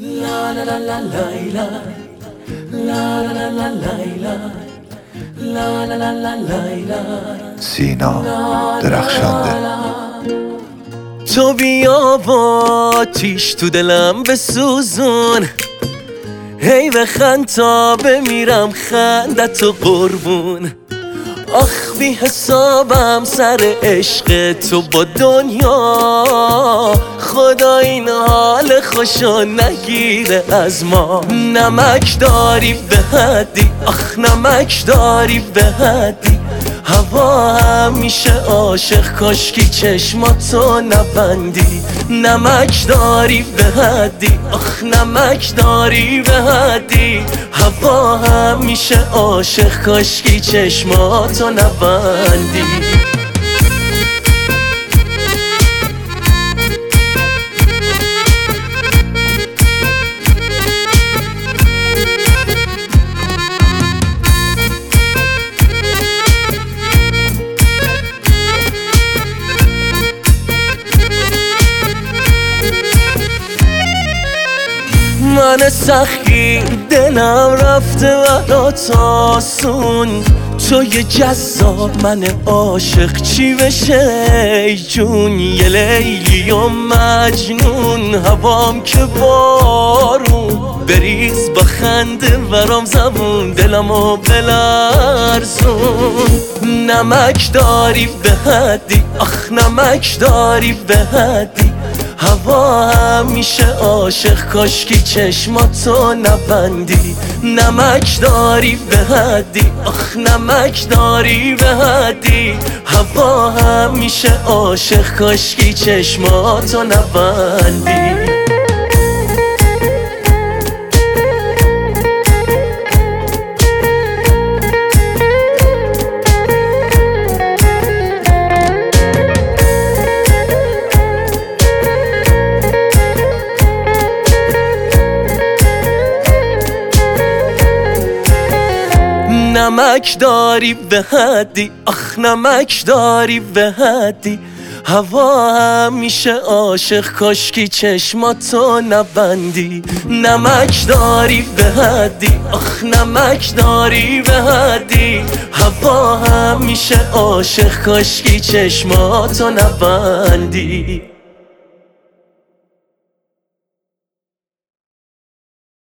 La la la la Laila La. La la la Laila La la. La la Laila سینا درخشنده. تو بیا با تیش تو دلم بسوزون. هی بخند تا بمیرم خندت و قربون. آخ بی حسابم سر عشق تو با دنیا. خدا این حال خوشو نگیره از ما. نمک داری به حدی آخ نمک داری به حدی. هوا همیشه عاشق کاشکی چشماتو نبندی. نمک داری به حدی آخ نمک داری به حدی. هوا همیشه عاشق کاشکی چشماتو نبندی. من سخی دلم رفته برات آسون. تو یه جذاب من عاشق چی بشه ای جون؟ یه لیلی و مجنون هوام که بارون. بریز با خنده ورام زبون دلمو بلرزون. نمک داری به حدی آخ نمک داری به حدی. هوا همیشه عاشق. کاشکی چشماتو نبندی. نمک داری به حدی. آخ نمک داری به حدی. هوا همیشه عاشق. کاشکی چشماتو نبندی. نمک داری به حدی آخ نمک داری به حدی. هوا همیشه عاشق کاشکی چشماتو نبندی. نمک داری به حدی آخ نمک داری به حدی. هوا همیشه عاشق کاشکی چشماتو نبندی.